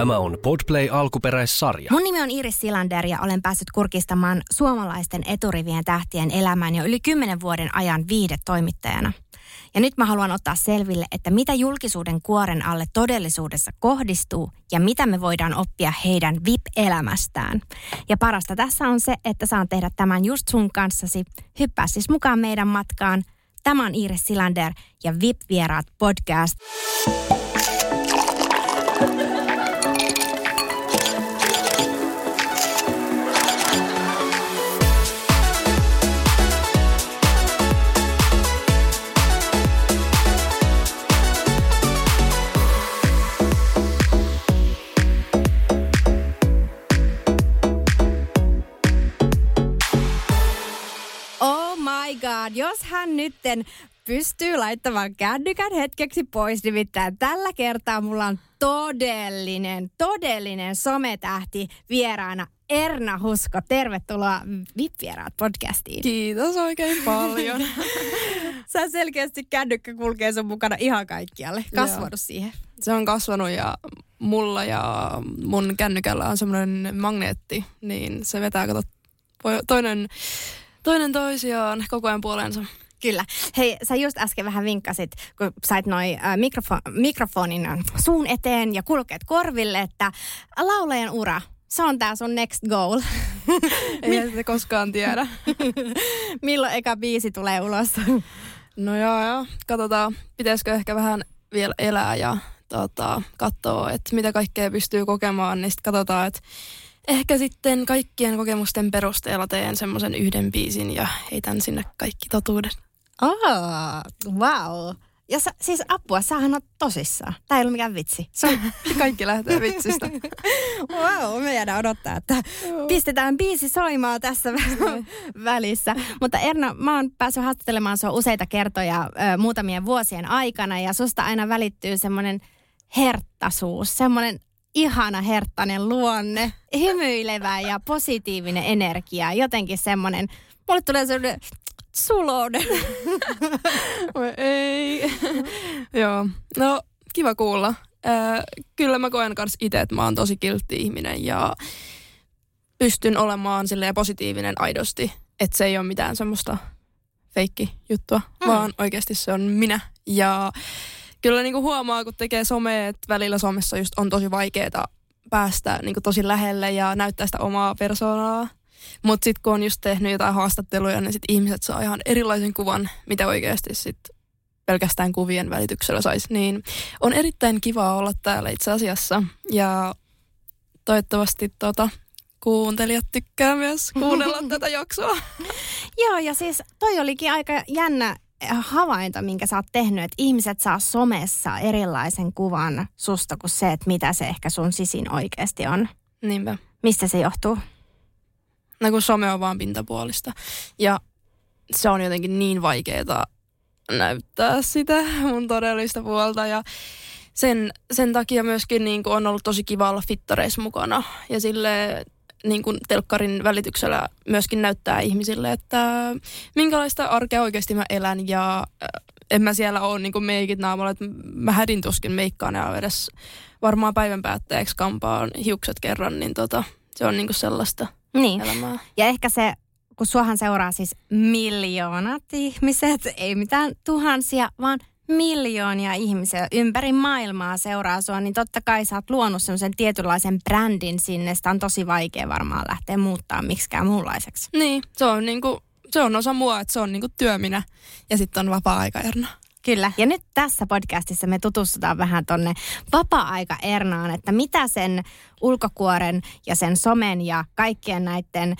Tämä on Podplay alkuperäissarja. Mun nimi on Iris Silander ja olen päässyt kurkistamaan suomalaisten eturivien tähtien elämään jo yli kymmenen vuoden ajan viidetoimittajana. Ja nyt mä haluan ottaa selville, että mitä julkisuuden kuoren alle todellisuudessa kohdistuu ja mitä me voidaan oppia heidän VIP-elämästään. Ja parasta tässä on se, että saan tehdä tämän just sun kanssasi. Hyppää siis mukaan meidän matkaan. Tämä on Iris Silander ja VIP-vieraat podcast. Hän nytten pystyy laittamaan kännykän hetkeksi pois, nimittäin tällä kertaa mulla on todellinen, todellinen sometähti vieraana Erna Husko. Tervetuloa VIP-vieraat podcastiin. Kiitos oikein paljon. Sä selkeästi kännykkä kulkee sun mukana ihan kaikkialle. Kasvanut Joo. siihen. Se on kasvanut ja mulla ja mun kännykällä on semmoinen magneetti, niin se vetää kato toinen, toinen toisiaan koko ajan puoleensa. Kyllä. Hei, sä just äsken vähän vinkkasit, kun sait noin äh, mikrofo- mikrofonin äh, suun eteen ja kulkeet korville, että laulajan ura, se on tää sun next goal. Ei sitä koskaan tiedä. Milloin eka biisi tulee ulos? No joo, joo. Katsotaan, pitäisikö ehkä vähän vielä elää ja tota, katsoa, että mitä kaikkea pystyy kokemaan, niin sitten katsotaan, että ehkä sitten kaikkien kokemusten perusteella teen semmoisen yhden biisin ja heitän sinne kaikki totuudet. Oh, wow. Ja sä, siis apua, sähän on tosissaan. Tää ei ollut mikään vitsi. Se on, Kaikki lähtee vitsistä. wow, me jäädään odottaa, että pistetään biisi soimaan tässä välissä. Mutta Erna, mä oon päässyt haastattelemaan sua useita kertoja ö, muutamien vuosien aikana ja susta aina välittyy semmoinen herttaisuus, semmoinen ihana herttainen luonne, hymyilevä ja positiivinen energia, jotenkin semmoinen, mulle tulee semmoinen sulouden. Ei. Joo. No, kiva kuulla. Äh, kyllä mä koen kans itse, että mä oon tosi kiltti ihminen ja pystyn olemaan silleen positiivinen aidosti. Että se ei ole mitään semmoista feikki juttua, mm. vaan oikeasti se on minä. Ja kyllä niinku huomaa, kun tekee somea, että välillä somessa just on tosi vaikeaa päästä niinku tosi lähelle ja näyttää sitä omaa persoonaa. Mutta sitten kun on just tehnyt jotain haastatteluja, niin sit ihmiset saa ihan erilaisen kuvan, mitä oikeasti sit pelkästään kuvien välityksellä saisi. Niin on erittäin kiva olla täällä itse asiassa. Ja toivottavasti tota, kuuntelijat tykkää myös kuunnella tätä jaksoa. Joo, ja siis toi olikin aika jännä havainto, minkä sä oot tehnyt, että ihmiset saa somessa erilaisen kuvan susta kuin se, että mitä se ehkä sun sisin oikeasti on. Niinpä. Mistä se johtuu? No kun some on vaan pintapuolista. Ja se on jotenkin niin vaikeaa näyttää sitä mun todellista puolta. Ja sen, sen takia myöskin niin kuin on ollut tosi kiva olla fittareissa mukana. Ja sille niin kuin telkkarin välityksellä myöskin näyttää ihmisille, että minkälaista arkea oikeasti mä elän. Ja äh, en mä siellä ole niin kuin meikit naamalla, että mä hädin tuskin meikkaan ja edes varmaan päivän päätteeksi kampaan hiukset kerran, niin tota, se on niin kuin sellaista Niin. elämää. Ja ehkä se, kun suohan seuraa siis miljoonat ihmiset, ei mitään tuhansia, vaan miljoonia ihmisiä ympäri maailmaa seuraa sua, niin totta kai sä oot luonut semmoisen tietynlaisen brändin sinne. Sitä on tosi vaikea varmaan lähteä muuttaa miksikään muunlaiseksi. Niin, se on, niinku, se on osa mua, että se on niinku työ minä ja sitten on vapaa-aika Erna. Kyllä. Ja nyt tässä podcastissa me tutustutaan vähän tonne vapaa-aika Ernaan, että mitä sen ulkokuoren ja sen somen ja kaikkien näiden ö,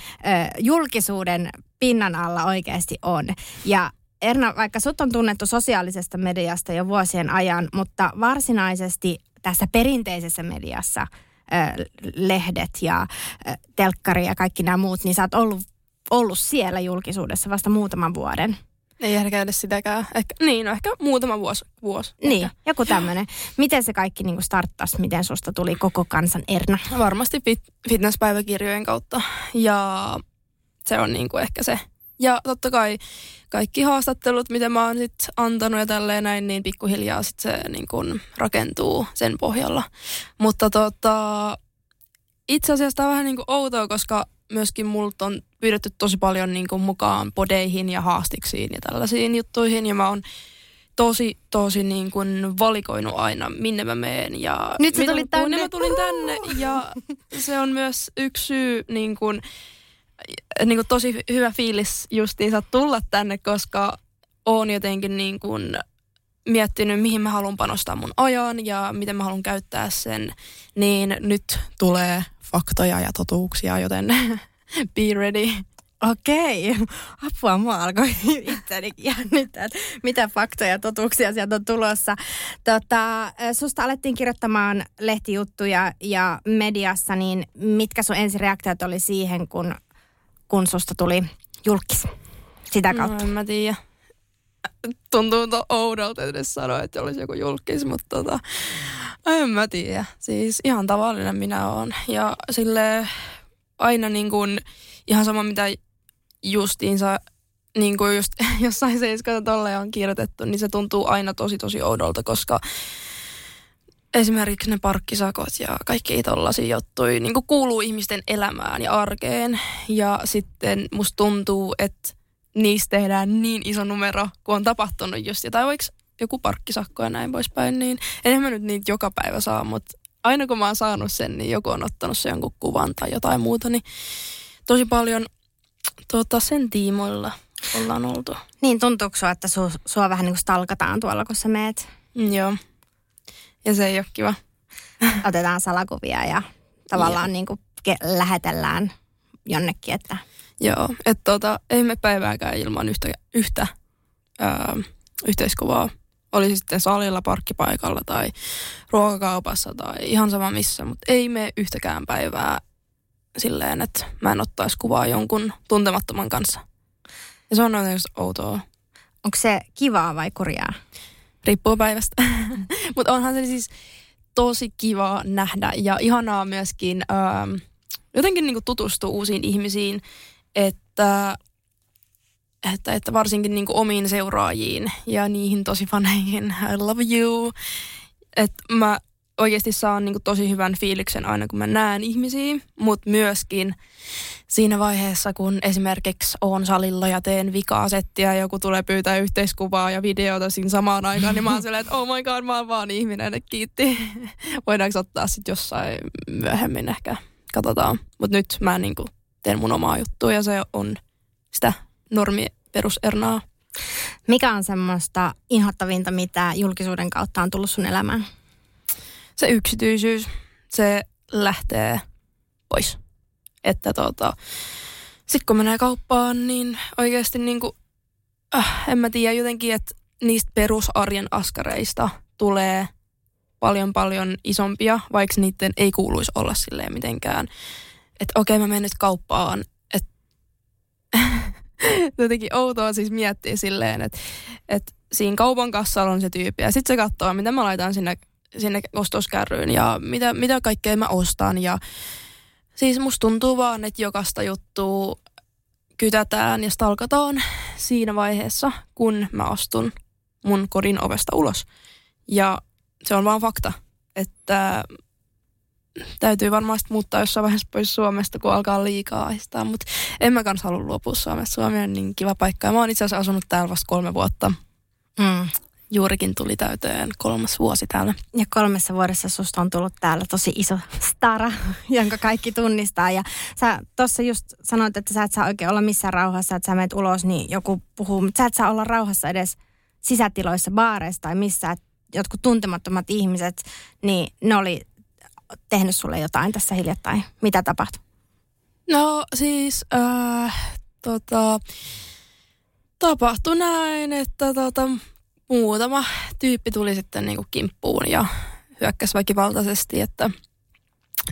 julkisuuden pinnan alla oikeasti on. Ja Erna, vaikka sut on tunnettu sosiaalisesta mediasta jo vuosien ajan, mutta varsinaisesti tässä perinteisessä mediassa ö, lehdet ja ö, telkkari ja kaikki nämä muut, niin sä oot ollut, ollut siellä julkisuudessa vasta muutaman vuoden. Ei ehkä edes sitäkään. Ehkä, niin, no ehkä muutama vuosi. vuosi Niin, ehkä. joku tämmöinen. Miten se kaikki niin starttasi? Miten susta tuli koko kansan Erna? Varmasti fit, fitnesspäiväkirjojen kautta. Ja se on niin kuin ehkä se. Ja totta kai kaikki haastattelut, mitä mä oon sit antanut ja tälleen näin, niin pikkuhiljaa sit se niin kuin rakentuu sen pohjalla. Mutta tota, itse asiassa tämä on vähän niin kuin outoa, koska myöskin multa on pyydetty tosi paljon niin kuin mukaan podeihin ja haastiksiin ja tällaisiin juttuihin. Ja mä oon tosi, tosi niin kuin valikoinut aina, minne mä meen. Ja Nyt sä tulit tuun, tänne. niin mä tulin tänne ja se on myös yksi syy niin kuin, niin kuin tosi hyvä fiilis justiinsa tulla tänne, koska oon jotenkin niin kuin miettinyt, mihin mä haluan panostaa mun ajan ja miten mä haluan käyttää sen, niin nyt tulee faktoja ja totuuksia, joten be ready. Okei. Apua, mua alkoi itseäni jännittää, että mitä faktoja ja totuuksia sieltä on tulossa. Tota, susta alettiin kirjoittamaan lehtijuttuja ja mediassa, niin mitkä sun ensireaktiot oli siihen, kun, kun susta tuli julkis sitä kautta? No, en mä tiedä. Tuntuu to oudolta edes sanoa, että olisi joku julkis, mutta tota, en mä tiedä. Siis ihan tavallinen minä oon. Ja sille aina niin kuin, ihan sama mitä justiinsa niin kuin just jossain seiskata tolle on kirjoitettu, niin se tuntuu aina tosi tosi oudolta, koska esimerkiksi ne parkkisakot ja kaikki tollaisia juttuja niin kuuluu ihmisten elämään ja arkeen. Ja sitten musta tuntuu, että niistä tehdään niin iso numero, kun on tapahtunut just jotain, vaikka joku parkkisakko ja näin poispäin, niin enhän mä nyt niitä joka päivä saa, mutta aina kun mä oon saanut sen, niin joku on ottanut sen jonkun kuvan tai jotain muuta, niin tosi paljon tuota, sen tiimoilla ollaan oltu. Niin, tuntuuko sua, että su, sua vähän niin kuin stalkataan tuolla, kun sä meet? Mm, joo. Ja se ei ole kiva. Otetaan salakuvia ja tavallaan niin kuin ke- lähetellään jonnekin, että Joo, että tota, ei me päivääkään ilman yhtä, yhtä ää, yhteiskuvaa. Oli sitten salilla, parkkipaikalla tai ruokakaupassa tai ihan sama missä, mutta ei me yhtäkään päivää silleen, että mä en ottaisi kuvaa jonkun tuntemattoman kanssa. Ja se on oikeasti outoa. onko se kivaa vai kurjaa? Riippuu päivästä. Mutta onhan se siis tosi kiva nähdä ja ihanaa myöskin ähm, jotenkin niinku tutustua uusiin ihmisiin, että, että, että varsinkin niinku omiin seuraajiin ja niihin tosi faneihin. I love you. Että mä oikeasti saan niinku tosi hyvän fiiliksen aina, kun mä näen ihmisiä, mutta myöskin siinä vaiheessa, kun esimerkiksi on salilla ja teen vikaa settiä ja joku tulee pyytää yhteiskuvaa ja videota siinä samaan aikaan, niin mä oon silleen, että oh my god, mä oon vaan ihminen, että kiitti. Voidaanko ottaa sitten jossain myöhemmin ehkä, katsotaan. Mutta nyt mä niinku teen mun omaa juttua ja se on sitä normi perusernaa. Mikä on semmoista inhottavinta, mitä julkisuuden kautta on tullut sun elämään? Se yksityisyys, se lähtee pois. Että tota, sitten kun menee kauppaan, niin oikeasti niin kuin, äh, en mä tiedä jotenkin, että niistä perusarjen askareista tulee paljon paljon isompia, vaikka niiden ei kuuluisi olla silleen mitenkään. Että okei, mä menen nyt kauppaan, että jotenkin outoa siis miettiä silleen, että, että siinä kaupan kassalla on se tyyppi ja sitten se katsoo, mitä mä laitan sinne sinne ostoskärryyn ja mitä, mitä kaikkea mä ostan. Ja siis musta tuntuu vaan, että jokaista juttua kytätään ja stalkataan siinä vaiheessa, kun mä astun mun kodin ovesta ulos. Ja se on vaan fakta, että täytyy varmaan muuttaa jossain vaiheessa pois Suomesta, kun alkaa liikaa ahistaa. Mutta en mä kans halua luopua Suomesta. Suomi on niin kiva paikka. Ja mä oon itse asiassa asunut täällä vasta kolme vuotta. Mm. Juurikin tuli täyteen kolmas vuosi täällä. Ja kolmessa vuodessa susta on tullut täällä tosi iso stara, jonka kaikki tunnistaa. Ja sä tuossa just sanoit, että sä et saa oikein olla missään rauhassa, että sä menet ulos, niin joku puhuu, mutta sä et saa olla rauhassa edes sisätiloissa, baareissa tai missä. Et jotkut tuntemattomat ihmiset, niin ne oli tehnyt sulle jotain tässä hiljattain. Mitä tapahtui? No siis äh, tota, tapahtui näin, että tota, muutama tyyppi tuli sitten niinku kimppuun ja hyökkäsi väkivaltaisesti, että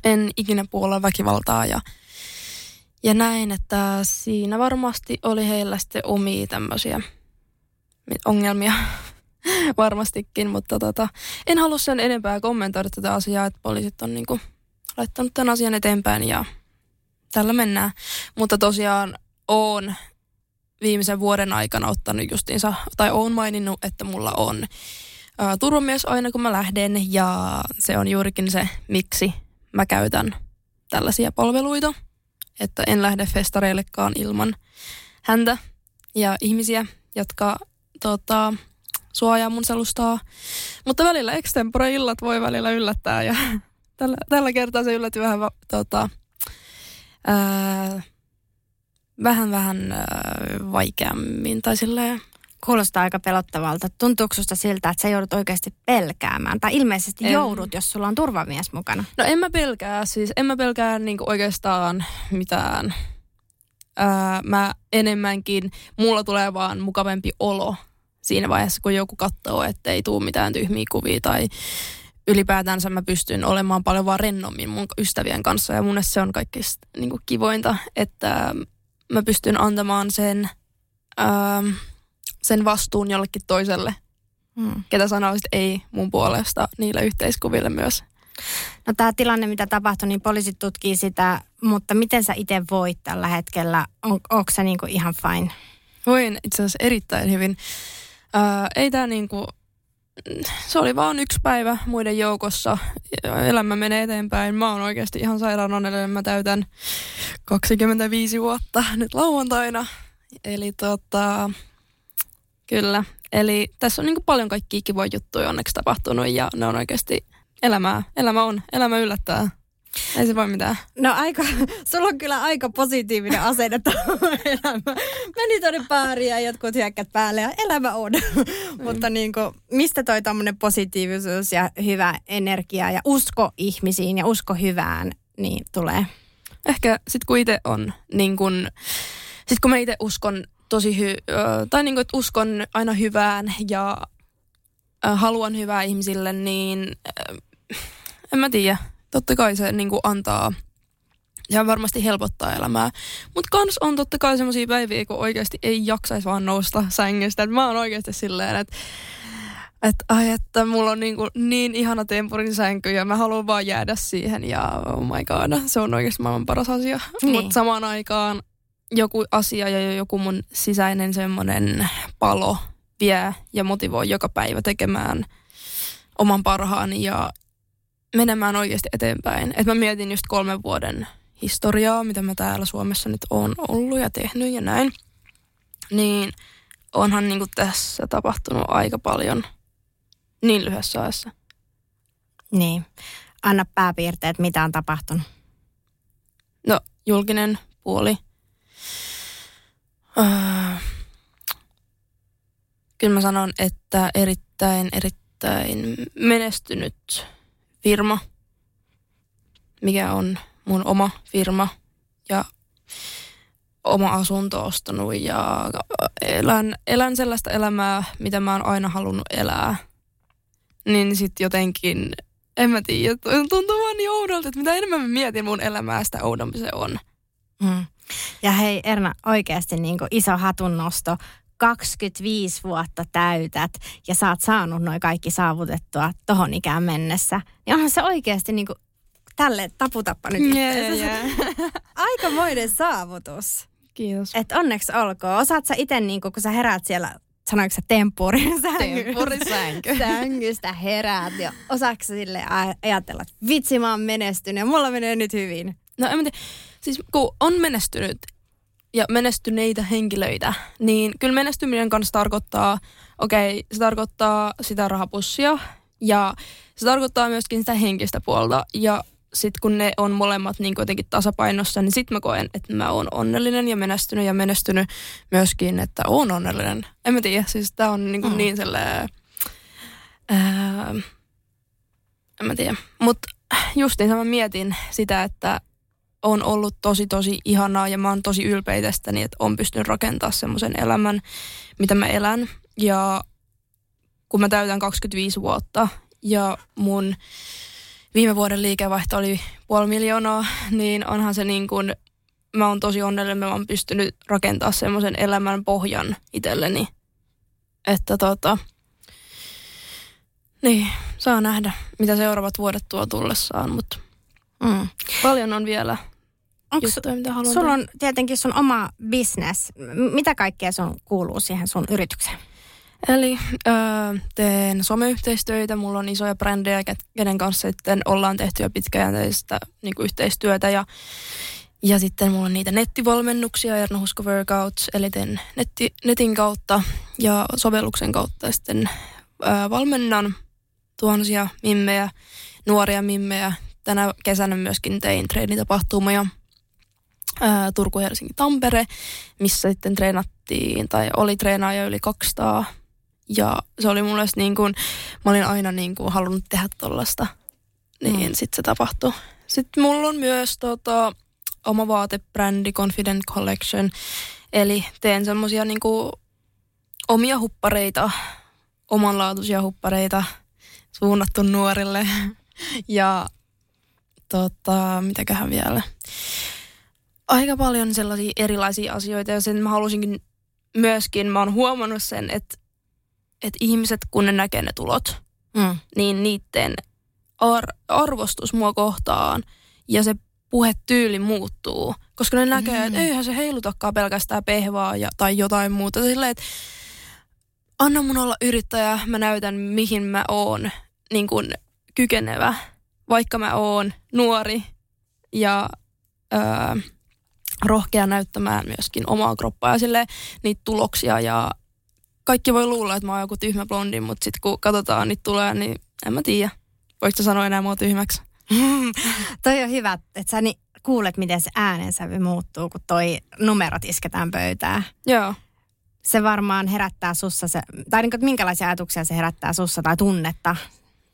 en ikinä puolla väkivaltaa ja, ja näin, että siinä varmasti oli heillä sitten omia tämmöisiä ongelmia varmastikin, mutta tota, en halua sen enempää kommentoida tätä asiaa, että poliisit on niinku laittanut tämän asian eteenpäin ja tällä mennään. Mutta tosiaan on viimeisen vuoden aikana ottanut justiinsa, tai on maininnut, että mulla on ää, turvamies aina kun mä lähden ja se on juurikin se, miksi mä käytän tällaisia palveluita, että en lähde festareillekaan ilman häntä ja ihmisiä, jotka tota, suojaa mun selustaa. Mutta välillä extempore-illat voi välillä yllättää ja tällä, tällä kertaa se yllätti vähän tota, ää, vähän vähän ää, vaikeammin tai silleen. Kuulostaa aika pelottavalta. Tuntuuko susta siltä, että sä joudut oikeasti pelkäämään? Tai ilmeisesti en. joudut, jos sulla on turvamies mukana. No en mä pelkää, siis en mä pelkää niinku oikeastaan mitään. Ää, mä enemmänkin, mulla tulee vaan mukavempi olo siinä vaiheessa, kun joku katsoo, että ei tule mitään tyhmiä kuvia tai ylipäätänsä mä pystyn olemaan paljon vaan rennommin mun ystävien kanssa ja mun se on kaikista niin kuin kivointa, että mä pystyn antamaan sen, ää, sen vastuun jollekin toiselle, hmm. ketä sanoisit ei mun puolesta niille yhteiskuville myös. No tämä tilanne, mitä tapahtui, niin poliisit tutkii sitä, mutta miten sä itse voit tällä hetkellä? On, onko se niinku ihan fine? Voin itse asiassa erittäin hyvin. Ää, ei tämä niinku, se oli vaan yksi päivä muiden joukossa. Elämä menee eteenpäin. Mä oon oikeasti ihan sairaan onnellinen. Mä täytän 25 vuotta nyt lauantaina. Eli tota, kyllä. Eli tässä on niin paljon kaikkia kivoja juttuja onneksi tapahtunut ja ne on oikeasti elämää. Elämä on. Elämä yllättää. Ei se voi mitään. No aika, sulla on kyllä aika positiivinen asenne elämä. Meni tuonne pääriin ja jotkut hyökkät päälle ja elämä on. Mm. Mutta niin kuin, mistä toi tämmöinen positiivisuus ja hyvä energia ja usko ihmisiin ja usko hyvään niin tulee? Ehkä sitten kun itse on niin kun, sit kun mä itse uskon tosi hy, tai niin kuin, että uskon aina hyvään ja haluan hyvää ihmisille, niin en mä tiedä totta kai se niin kuin antaa ja varmasti helpottaa elämää. Mutta kans on totta kai semmoisia päiviä, kun oikeasti ei jaksaisi vaan nousta sängystä. Et mä oon oikeasti silleen, että että ai, että mulla on niin, kuin niin ihana tempurin sänky ja mä haluan vaan jäädä siihen ja oh my god, se on oikeasti maailman paras asia. Niin. Mutta samaan aikaan joku asia ja joku mun sisäinen semmoinen palo vie ja motivoi joka päivä tekemään oman parhaani ja menemään oikeasti eteenpäin. Et mä mietin just kolmen vuoden historiaa, mitä mä täällä Suomessa nyt on ollut ja tehnyt ja näin. Niin onhan niinku tässä tapahtunut aika paljon niin lyhyessä ajassa. Niin. Anna pääpiirteet, mitä on tapahtunut. No, julkinen puoli. Uh, kyllä mä sanon, että erittäin, erittäin menestynyt firma, mikä on mun oma firma ja oma asunto ostanut ja elän, elän sellaista elämää, mitä mä oon aina halunnut elää. Niin sit jotenkin, en mä tiedä, tuntuu vaan niin oudolta, että mitä enemmän mä mietin mun elämää, sitä oudompi se on. Mm. Ja hei Erna, oikeasti niin iso hatunnosto 25 vuotta täytät ja sä oot saanut noin kaikki saavutettua tohon ikään mennessä, niin onhan se oikeasti niin kuin tälle taputappa nyt yeah, yeah. Aikamoinen saavutus. Kiitos. Et onneksi olkoon. Osaat sä itse, niin kun sä heräät siellä, sanoiko sä temppurin sänky. sängystä heräät ja osaatko sä sille ajatella, että vitsi mä oon menestynyt ja mulla menee nyt hyvin? No en tiedä. Siis kun on menestynyt ja menestyneitä henkilöitä, niin kyllä menestyminen kanssa tarkoittaa, okei, okay, se tarkoittaa sitä rahapussia ja se tarkoittaa myöskin sitä henkistä puolta ja sitten kun ne on molemmat niin jotenkin tasapainossa, niin sitten mä koen, että mä oon onnellinen ja menestynyt ja menestynyt myöskin, että oon onnellinen. En mä tiedä, siis tää on niin, kuin mm. niin sellainen, ää, en mä tiedä. Mutta justiin mä mietin sitä, että on ollut tosi tosi ihanaa ja mä oon tosi ylpeä tästäni, että on pystynyt rakentamaan semmoisen elämän, mitä mä elän. Ja kun mä täytän 25 vuotta ja mun viime vuoden liikevaihto oli puoli miljoonaa, niin onhan se niin kuin, mä oon tosi onnellinen, mä oon pystynyt rakentamaan semmoisen elämän pohjan itselleni, Että tota, niin, saa nähdä, mitä seuraavat vuodet tuo tullessaan, mutta mm. paljon on vielä Onks, juttuja, mitä haluan Sulla on tietenkin sun oma business. Mitä kaikkea sun kuuluu siihen sun yritykseen? Eli öö, teen someyhteistyötä, mulla on isoja brändejä, kenen kanssa sitten ollaan tehty jo pitkäjänteistä niin yhteistyötä ja, ja sitten mulla on niitä nettivalmennuksia, Erno Husko Workouts, eli teen netti, netin kautta ja sovelluksen kautta ja sitten öö, valmennan tuhansia mimmejä, nuoria mimmejä. Tänä kesänä myöskin tein treenitapahtumia ää, Turku, Helsinki, Tampere, missä sitten treenattiin, tai oli treenaaja yli 200. Ja se oli mulle niin kuin, mä olin aina niin kuin halunnut tehdä tollasta. Niin mm. sitten se tapahtui. Sitten mulla on myös tota, oma vaatebrändi Confident Collection. Eli teen semmosia niin kuin omia huppareita, omanlaatuisia huppareita suunnattu nuorille. Ja tota, mitäköhän vielä aika paljon sellaisia erilaisia asioita ja sen mä halusinkin myöskin, mä oon huomannut sen, että, että ihmiset kun ne näkee ne tulot, mm. niin niiden ar- arvostus mua kohtaan ja se puhetyyli muuttuu, koska ne näkee, mm. että eihän se heilutakaan pelkästään pehvaa ja, tai jotain muuta. Silleen, että anna mun olla yrittäjä, mä näytän mihin mä oon niin kuin kykenevä, vaikka mä oon nuori ja öö, rohkea näyttämään myöskin omaa kroppaa ja sille niitä tuloksia ja kaikki voi luulla, että mä oon joku tyhmä blondi, mutta sitten kun katsotaan niitä tulee, niin en mä tiedä. Voiko sanoa enää mua tyhmäksi? toi on hyvä, että sä kuulet, miten se äänensävy muuttuu, kun toi numerot isketään pöytään. Joo. Se varmaan herättää sussa se, tai niin kuin, minkälaisia ajatuksia se herättää sussa tai tunnetta?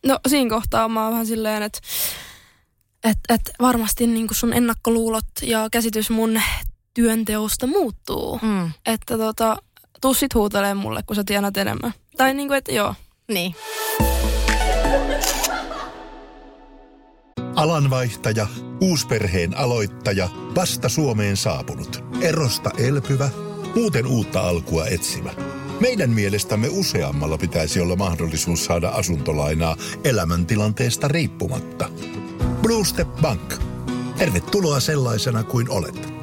No siinä kohtaa mä oon vähän silleen, että että et varmasti niin sun ennakkoluulot ja käsitys mun työnteosta muuttuu. Mm. Että tota, tuu sit huutelee mulle, kun sä tiedät enemmän. Tai niin kuin, että joo. Niin. Alanvaihtaja, uusperheen aloittaja, vasta Suomeen saapunut, erosta elpyvä, muuten uutta alkua etsimä. Meidän mielestämme useammalla pitäisi olla mahdollisuus saada asuntolainaa elämäntilanteesta riippumatta – Blue Step Bank. Tervetuloa sellaisena kuin olet.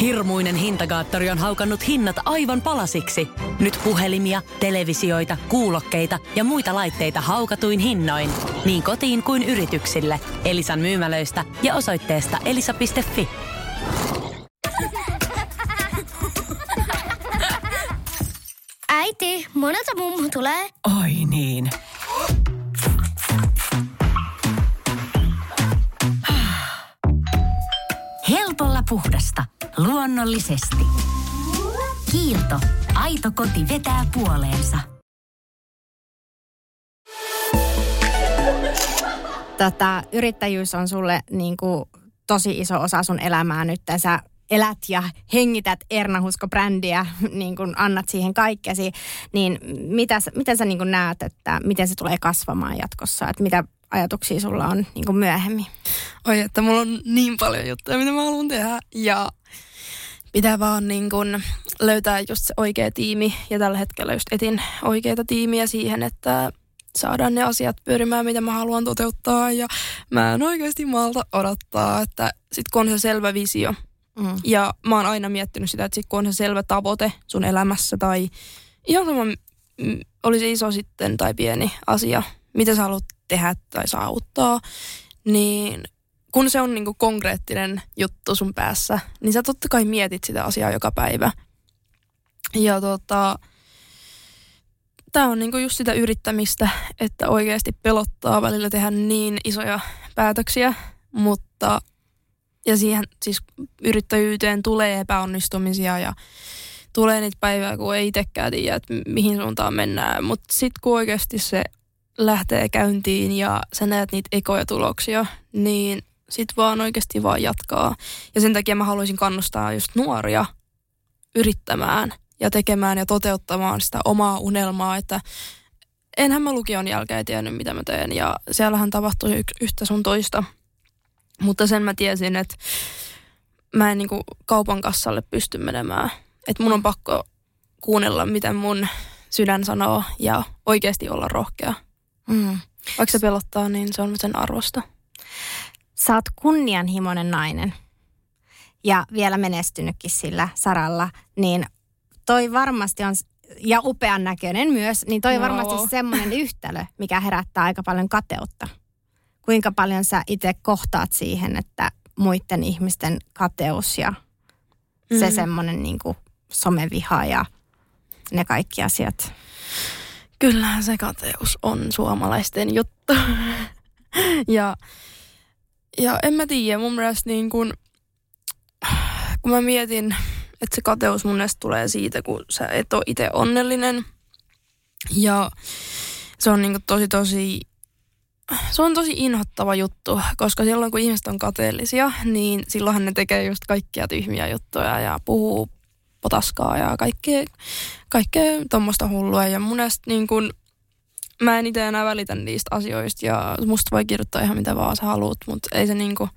Hirmuinen hintakaattori on haukannut hinnat aivan palasiksi. Nyt puhelimia, televisioita, kuulokkeita ja muita laitteita haukatuin hinnoin. Niin kotiin kuin yrityksille. Elisan myymälöistä ja osoitteesta elisa.fi. Äiti, monelta mummu tulee? Oi niin. Helpolla puhdasta. Luonnollisesti. Kiilto. Aito koti vetää puoleensa. Tota, yrittäjyys on sulle niin kuin, tosi iso osa sun elämää nyt. Sä elät ja hengität Erna Husko-brändiä, niin kuin annat siihen kaikkesi, niin mitä, miten sä niin kuin näet, että miten se tulee kasvamaan jatkossa? Että mitä ajatuksia sulla on niin kuin myöhemmin? Oi, että mulla on niin paljon juttuja, mitä mä haluan tehdä. Ja pitää vaan niin kuin löytää just se oikea tiimi. Ja tällä hetkellä just etin oikeita tiimiä siihen, että saadaan ne asiat pyörimään, mitä mä haluan toteuttaa. Ja mä en oikeasti malta odottaa, että sit kun on se selvä visio. Mm. Ja mä oon aina miettinyt sitä, että sit kun on se selvä tavoite sun elämässä tai ihan sama, oli se iso sitten tai pieni asia, mitä sä haluat tehdä tai saavuttaa, niin kun se on niinku konkreettinen juttu sun päässä, niin sä totta kai mietit sitä asiaa joka päivä. Ja tota, tämä on niinku just sitä yrittämistä, että oikeasti pelottaa välillä tehdä niin isoja päätöksiä, mutta ja siihen siis yrittäjyyteen tulee epäonnistumisia ja tulee niitä päivää, kun ei itsekään tiedä, että mihin suuntaan mennään. Mutta sitten kun oikeasti se lähtee käyntiin ja sä näet niitä ekoja tuloksia, niin sit vaan oikeasti vaan jatkaa. Ja sen takia mä haluaisin kannustaa just nuoria yrittämään ja tekemään ja toteuttamaan sitä omaa unelmaa, että enhän mä lukion jälkeen tiennyt, mitä mä teen. Ja siellähän tapahtui yhtä sun toista. Mutta sen mä tiesin, että mä en niinku kaupan kassalle pysty menemään. Että mun on pakko kuunnella, mitä mun sydän sanoo ja oikeasti olla rohkea. Mm. Vaikka se pelottaa, niin se on sen arvosta. Sä oot kunnianhimoinen nainen ja vielä menestynytkin sillä saralla, niin toi varmasti on, ja upean näköinen myös, niin toi No. varmasti semmoinen yhtälö, mikä herättää aika paljon kateutta. Kuinka paljon sä itse kohtaat siihen, että muiden ihmisten kateus ja mm. se Mm. semmoinen niin kuin someviha ja ne kaikki asiat. Kyllähän se kateus on suomalaisten juttu. ja, ja en mä tiedä, mun mielestä niin kun, kun mä mietin, että se kateus mun mielestä tulee siitä, kun sä et ole itse onnellinen. Ja se on niin tosi tosi, se on tosi inhottava juttu, koska silloin kun ihmiset on kateellisia, niin silloinhan ne tekee just kaikkia tyhmiä juttuja ja puhuu potaskaa ja kaikkea, kaikkea tuommoista hullua. Ja mun mielestä niin kun, mä en itse enää välitä niistä asioista ja musta voi kirjoittaa ihan mitä vaan sä haluat, mutta ei se niinku,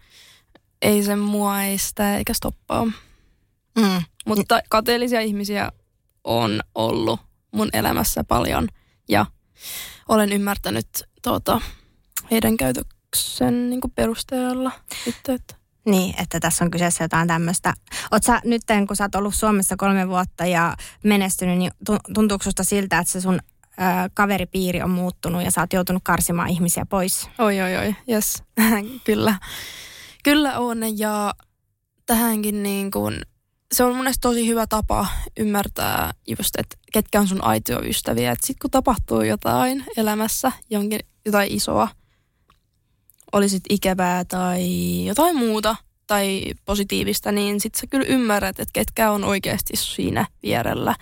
ei se mua estä eikä stoppaa. Mm. Mutta kateellisia ihmisiä on ollut mun elämässä paljon ja olen ymmärtänyt tuota, heidän käytöksen niin perusteella. Sitten, että Niin, että tässä on kyseessä jotain tämmöistä. Oot sä nyt, kun sä oot ollut Suomessa kolme vuotta ja menestynyt, niin tu- tuntuuko susta siltä, että se sun ö, kaveripiiri on muuttunut ja sä oot joutunut karsimaan ihmisiä pois? Oi, oi, oi, yes, kyllä. Kyllä on ja tähänkin niin kuin, se on mun mielestä tosi hyvä tapa ymmärtää just, että ketkä on sun aitoja ystäviä. Että sit kun tapahtuu jotain elämässä, jonkin, jotain isoa, olisit ikävää tai jotain muuta tai positiivista, niin sit sä kyllä ymmärrät, että ketkä on oikeasti siinä vierellä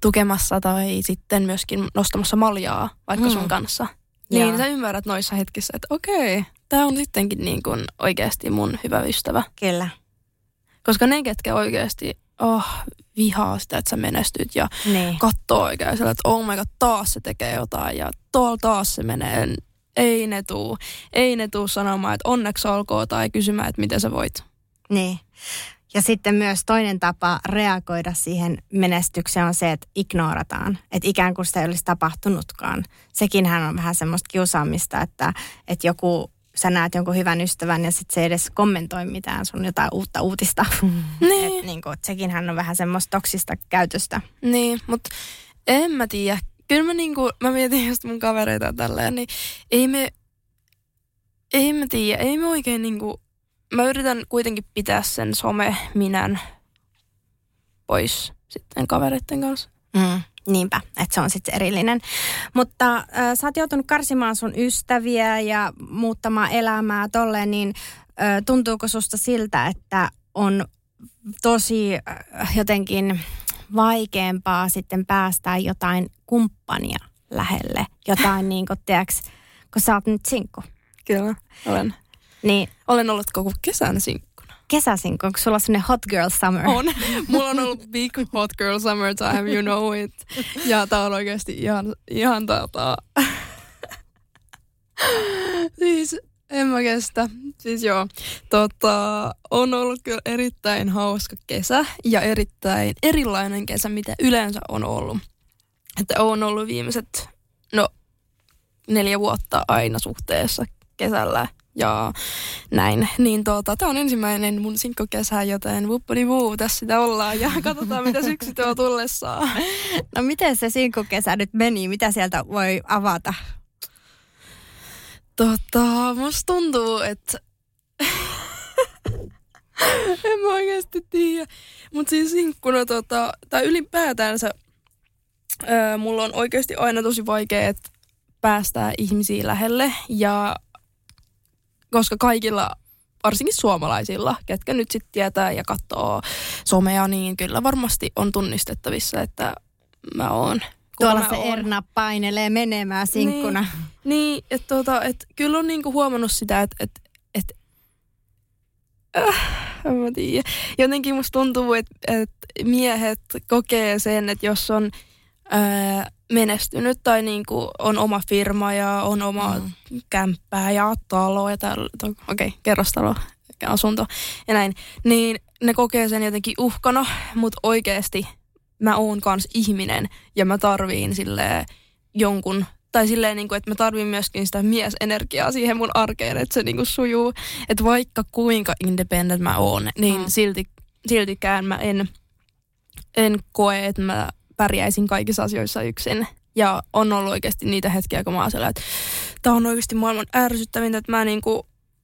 tukemassa tai sitten myöskin nostamassa maljaa vaikka sun Mm. kanssa. Joo. Niin sä ymmärrät noissa hetkissä, että okei, tämä on sittenkin niin kuin oikeasti mun hyvä ystävä. Kyllä. Koska ne, ketkä oikeasti oh, vihaa sitä, että sä menestyt ja Niin. katsoo oikein sillä, että oh my god, taas se tekee jotain ja tuolla taas se menee. Ei ne tuu, ei ne tuu sanomaan, että onneksi olkoon tai kysymään, että miten sä voit. Niin. Ja sitten myös toinen tapa reagoida siihen menestykseen on se, että ignorataan. Että ikään kuin sitä ei olisi tapahtunutkaan. Sekinhän on vähän semmoista kiusaamista, että, että joku, sä näet jonkun hyvän ystävän ja sitten se ei edes kommentoi mitään sun jotain uutta uutista. Niin. Et niin sekinhän on vähän semmoista toksista käytöstä. Niin, mutta en mä tiedä. Kyllä mä, niinku, mä mietin just mun kavereita tälleen, niin ei me, ei mä tiedä, ei me oikein niinku, mä yritän kuitenkin pitää sen some-minän pois sitten kavereiden kanssa. Mm, niinpä, että se on sitten erillinen. Mutta äh, sä oot joutunut karsimaan sun ystäviä ja muuttamaan elämää tolleen, niin äh, tuntuuko susta siltä, että on tosi äh, jotenkin vaikeampaa sitten päästää jotain kumppania lähelle? Jotain niin kuin, tiedäks, kun sä oot nyt sinkku. Kyllä, olen. Niin Olen ollut koko kesän sinkkuna. kesäsinkku, onko sulla on semmoinen hot girl summer? On. Mulla on ollut big hot girl summertime, you know it. Ja tää on oikeasti ihan, ihan tota... siis en mä kestä. Siis joo, tota, on ollut kyllä erittäin hauska kesä ja erittäin erilainen kesä, mitä yleensä on ollut. Että on ollut viimeiset, no neljä vuotta aina suhteessa kesällä ja näin. Niin tota, tää on ensimmäinen mun sinkkokesä, joten wuppadi vuu, tässä sitä ollaan ja katsotaan mitä syksy tuo tullessaan. No miten se sinkkukesä nyt meni? Mitä sieltä voi avata? Tota, musta tuntuu, että... en mä oikeasti tiedä. Mutta siis sinkkuna, tota, tai ylipäätänsä, öö, mulla on oikeasti aina tosi vaikea päästää ihmisiä lähelle. Ja koska kaikilla, varsinkin suomalaisilla, ketkä nyt sitten tietää ja katsoo somea, niin kyllä varmasti on tunnistettavissa, että mä oon. Tuolla se oon. Erna painelee menemään sinkkuna. Niin, että tota, et kyllä on niinku huomannut sitä, että et, et, äh, en mä tiedä. Jotenkin musta tuntuu, että et miehet kokee sen, että jos on ää, menestynyt tai niinku on oma firma ja on oma Mm. kämppää ja talo ja to- okei, okay, kerrostalo, asunto ja näin, niin ne kokee sen jotenkin uhkana, mutta oikeasti mä oon kans ihminen ja mä tarviin silleen jonkun tai silleen, niin kuin, että mä tarvin myöskin sitä miesenergiaa siihen mun arkeen, että se niin kuin sujuu. Että vaikka kuinka independent mä oon, niin mm. silti, siltikään mä en, en koe, että mä pärjäisin kaikissa asioissa yksin. Ja on ollut oikeasti niitä hetkiä, kun mä oon että tämä on oikeasti maailman ärsyttävintä, että mä niin kuin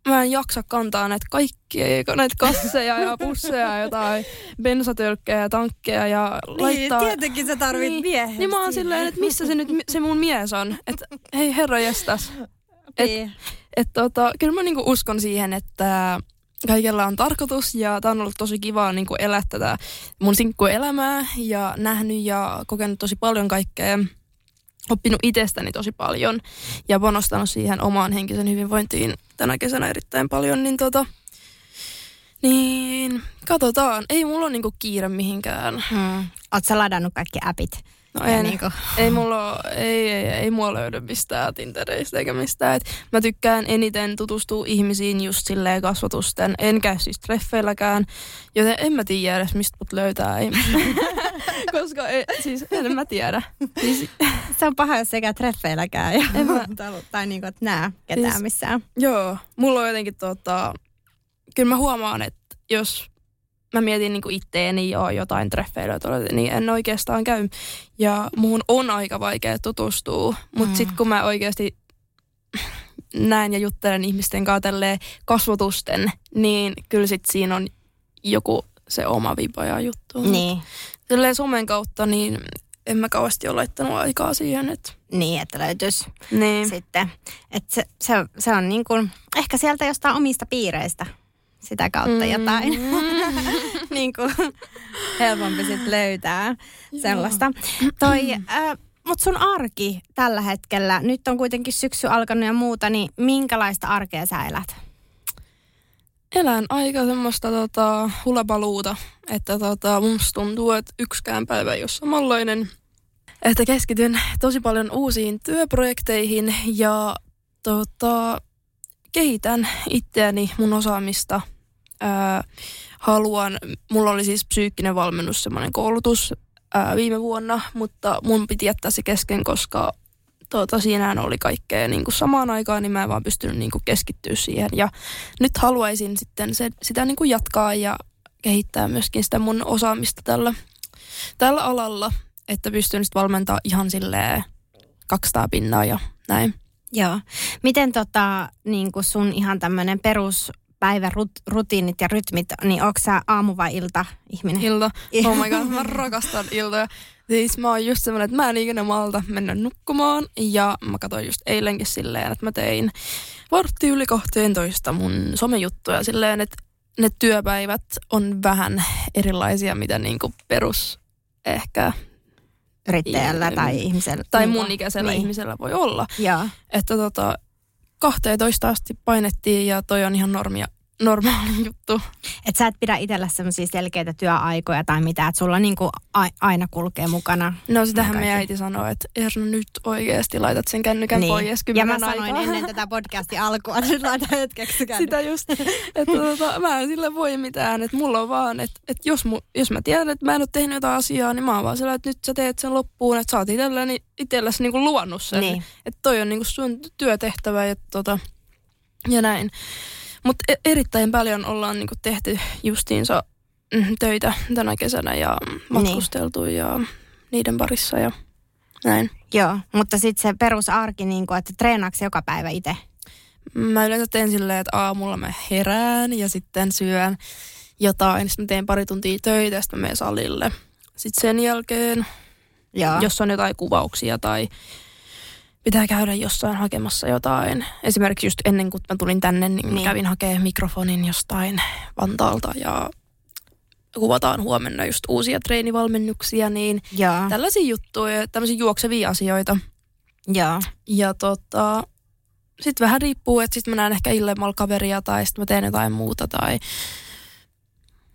mä en jaksa kantaa näitä kaikkia, näitä kasseja ja pusseja ja jotain bensatölkkejä ja tankkeja ja niin, laittaa... tietenkin sä tarvit niin, miehen. Niin mä oon silleen, että missä se nyt se mun mies on. Että hei herra jestas. Että et, tota, kyllä mä niinku uskon siihen, että kaikella on tarkoitus ja tämä on ollut tosi kiva niinku elää tätä mun sinkkuelämää ja nähnyt ja kokenut tosi paljon kaikkea oppinut itsestäni tosi paljon ja panostanut siihen omaan henkisen hyvinvointiin tänä kesänä erittäin paljon, niin tota, niin katsotaan. Ei mulla ole niinku kiire mihinkään. Hmm. Oletko sä ladannut kaikki appit? No en. Niinku. Ei mulla ole, ei, ei, ei mulla löydy mistään Tindereistä eikä mistään. Et mä tykkään eniten tutustua ihmisiin just silleen kasvatusten. En käy siis treffeilläkään, joten en mä tiedä edes mistä mut löytää. Ei. Koska ei, siis en mä tiedä. Siis, se on paha, jos sekä treffeilläkään ja en mä, tai niinku, että nää ketään siis, missään. Joo, mulla on jotenkin tota, kyllä mä huomaan, että jos mä mietin niin itteeni jo jotain treffeillä, niin en oikeastaan käy. Ja muun on aika vaikea tutustua, mutta mm. sitten kun mä oikeasti näen ja juttelen ihmisten kanssa kasvotusten, niin kyllä sit siinä on joku se oma vipa ja juttu. Niin. Tälleen somen kautta, niin en mä kauheasti ole laittanut aikaa siihen. Että... Niin, että löytyisi niin. sitten. Että se, se, se on niin kuin, ehkä sieltä jostain omista piireistä sitä kautta mm. jotain niin kuin, helpompi sitten löytää sellaista. Toi, äh, mutta sun arki tällä hetkellä, nyt on kuitenkin syksy alkanut ja muuta, niin minkälaista arkea sä elät? Elän aika semmoista tota, hulapaluuta, että tota, musta tuntuu, että yksikään päivä ei ole samanlainen. Että keskityn tosi paljon uusiin työprojekteihin ja tota, kehitän itseäni, mun osaamista. Ää, haluan, mulla oli siis psyykkinen valmennus, semmoinen koulutus ää, viime vuonna, mutta mun piti jättää se kesken, koska tuota, siinähän oli kaikkea niin kuin samaan aikaan, niin mä en vaan pystynyt niin kuin keskittyä siihen. Ja nyt haluaisin sitten se, sitä niin kuin jatkaa ja kehittää myöskin sitä mun osaamista tällä, tällä alalla, että pystyn sitten valmentaa ihan silleen 200 pinnaa ja näin. Joo. Miten tota, niin kuin sun ihan tämmöinen peruspäivärutiinit ja rytmit, niin onko sä aamu vai ilta ihminen? Ilta. Oh my god, mä rakastan iltoja. Siis mä oon just semmoinen, että mä en ikinä malta mennä nukkumaan. Ja mä katsoin just eilenkin silleen, että mä tein vartti yli toista mun somejuttuja silleen, että ne työpäivät on vähän erilaisia, mitä niinku perus ehkä yrittäjällä tai ihmisellä. Tai niin mun ikäisellä niin. ihmisellä voi olla. Ja. Että tota, 12 asti painettiin ja toi on ihan normia normaali juttu. Että sä et pidä itsellä semmoisia selkeitä työaikoja tai mitä, että sulla niinku a- aina kulkee mukana. No sitähän me äiti sanoi, että Erno nyt oikeasti laitat sen kännykän niin. pois Ja mä sanoin aikaa. ennen tätä podcastin alkua, että nyt laitan hetkeksi kännykän. Sitä just, että tota, mä en sille voi mitään, että mulla on vaan, että, että jos, mu, jos mä tiedän, että mä en ole tehnyt jotain asiaa, niin mä oon vaan sillä, että nyt sä teet sen loppuun, että sä oot itselläsi, itselläsi niinku luonnut sen. Niin. Että toi on niinku sun työtehtävä ja, tota, ja näin. Mutta e- erittäin paljon ollaan niinku tehty justiinsa mm, töitä tänä kesänä ja matkusteltu niin. ja niiden parissa ja näin. Joo, mutta sitten se perusarki, niinku, että treenaako joka päivä itse? Mä yleensä teen silleen, että aamulla mä herään ja sitten syön jotain. Sitten mä teen pari tuntia töitä ja sitten mä menen salille. Sitten sen jälkeen, Joo. jos on jotain kuvauksia tai pitää käydä jossain hakemassa jotain. Esimerkiksi just ennen kuin mä tulin tänne, niin, niin. kävin hakemaan mikrofonin jostain Vantaalta ja kuvataan huomenna just uusia treenivalmennuksia, niin ja. tällaisia juttuja, tämmöisiä juoksevia asioita. Ja, ja tota, sitten vähän riippuu, että sitten mä näen ehkä illemmalla kaveria tai sitten mä teen jotain muuta tai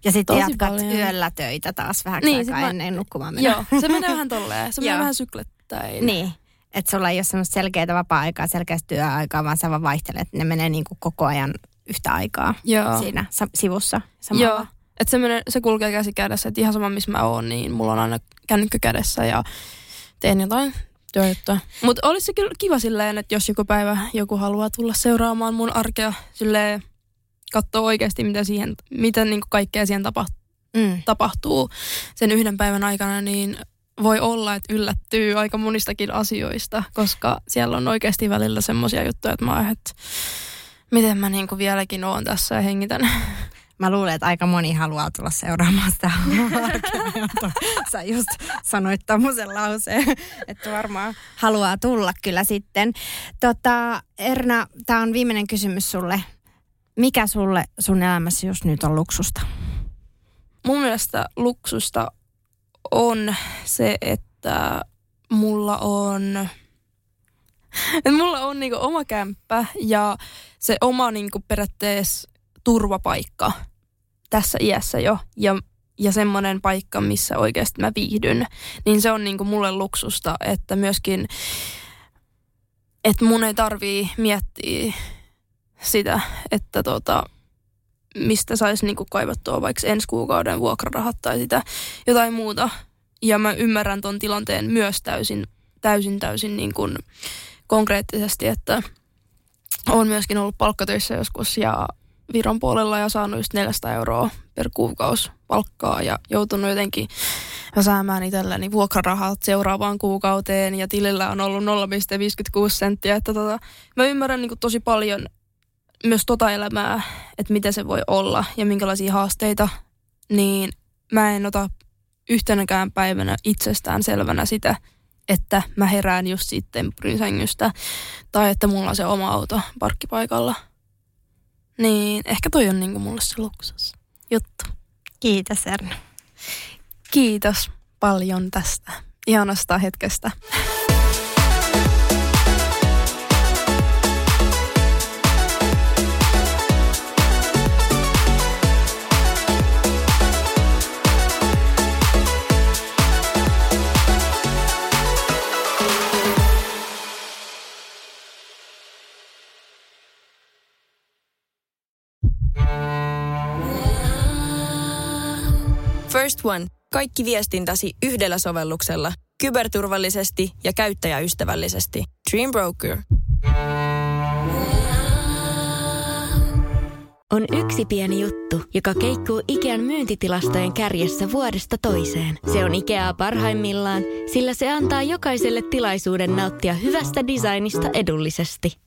ja sitten jatkat paljon. yöllä töitä taas vähän niin, aikaa mä, ennen nukkumaan Joo, se menee vähän tolleen. Se menee vähän syklettäin. Niin. Että sulla ei ole semmoista selkeää vapaa-aikaa, selkeästä työaikaa, vaan sä vaan vaihtelet. Ne menee niin kuin koko ajan yhtä aikaa Joo. siinä sivussa samalla. Joo. Että se, se kulkee käsi kädessä, että ihan sama missä mä oon, niin mulla on aina kännykkä kädessä ja teen jotain työjuttuja. Mutta olisi se kyllä kiva silleen, että jos joku päivä joku haluaa tulla seuraamaan mun arkea silleen, katsoa oikeasti, mitä, siihen, mitä niin kaikkea siihen tapahtuu, mm. tapahtuu sen yhden päivän aikana, niin voi olla, että yllättyy aika monistakin asioista, koska siellä on oikeasti välillä semmoisia juttuja, että mä että miten mä niin vieläkin oon tässä ja hengitän. Mä luulen, että aika moni haluaa tulla seuraamaan sitä Sä just sanoit tommosen lauseen, että varmaan haluaa tulla kyllä sitten. Tota, Erna, tämä on viimeinen kysymys sulle. Mikä sulle sun elämässä just nyt on luksusta? Mun mielestä luksusta on se, että mulla on että mulla on niinku oma kämppä ja se oma niinku periaatteessa turvapaikka tässä iässä jo. Ja, ja semmoinen paikka, missä oikeasti mä viihdyn, niin se on niinku mulle luksusta, että myöskin, että mun ei tarvii miettiä sitä, että tota, mistä saisi niinku kaivattua vaikka ensi kuukauden vuokrarahat tai sitä jotain muuta. Ja mä ymmärrän ton tilanteen myös täysin, täysin, täysin niin kuin konkreettisesti, että olen myöskin ollut palkkatöissä joskus ja Viron puolella ja saanut just 400 euroa per kuukausi palkkaa ja joutunut jotenkin säämään itselleni vuokrarahat seuraavaan kuukauteen ja tilillä on ollut 0,56 senttiä. Että tota, mä ymmärrän niin tosi paljon myös tota elämää, että mitä se voi olla ja minkälaisia haasteita, niin mä en ota yhtenäkään päivänä itsestään selvänä sitä, että mä herään just sitten sängystä tai että mulla on se oma auto parkkipaikalla. Niin ehkä toi on niinku mulle se luksus juttu. Kiitos Erna. Kiitos paljon tästä ihanasta hetkestä. First One. Kaikki viestintäsi yhdellä sovelluksella. Kyberturvallisesti ja käyttäjäystävällisesti. Dream Broker. On yksi pieni juttu, joka keikkuu Ikean myyntitilastojen kärjessä vuodesta toiseen. Se on Ikeaa parhaimmillaan, sillä se antaa jokaiselle tilaisuuden nauttia hyvästä designista edullisesti.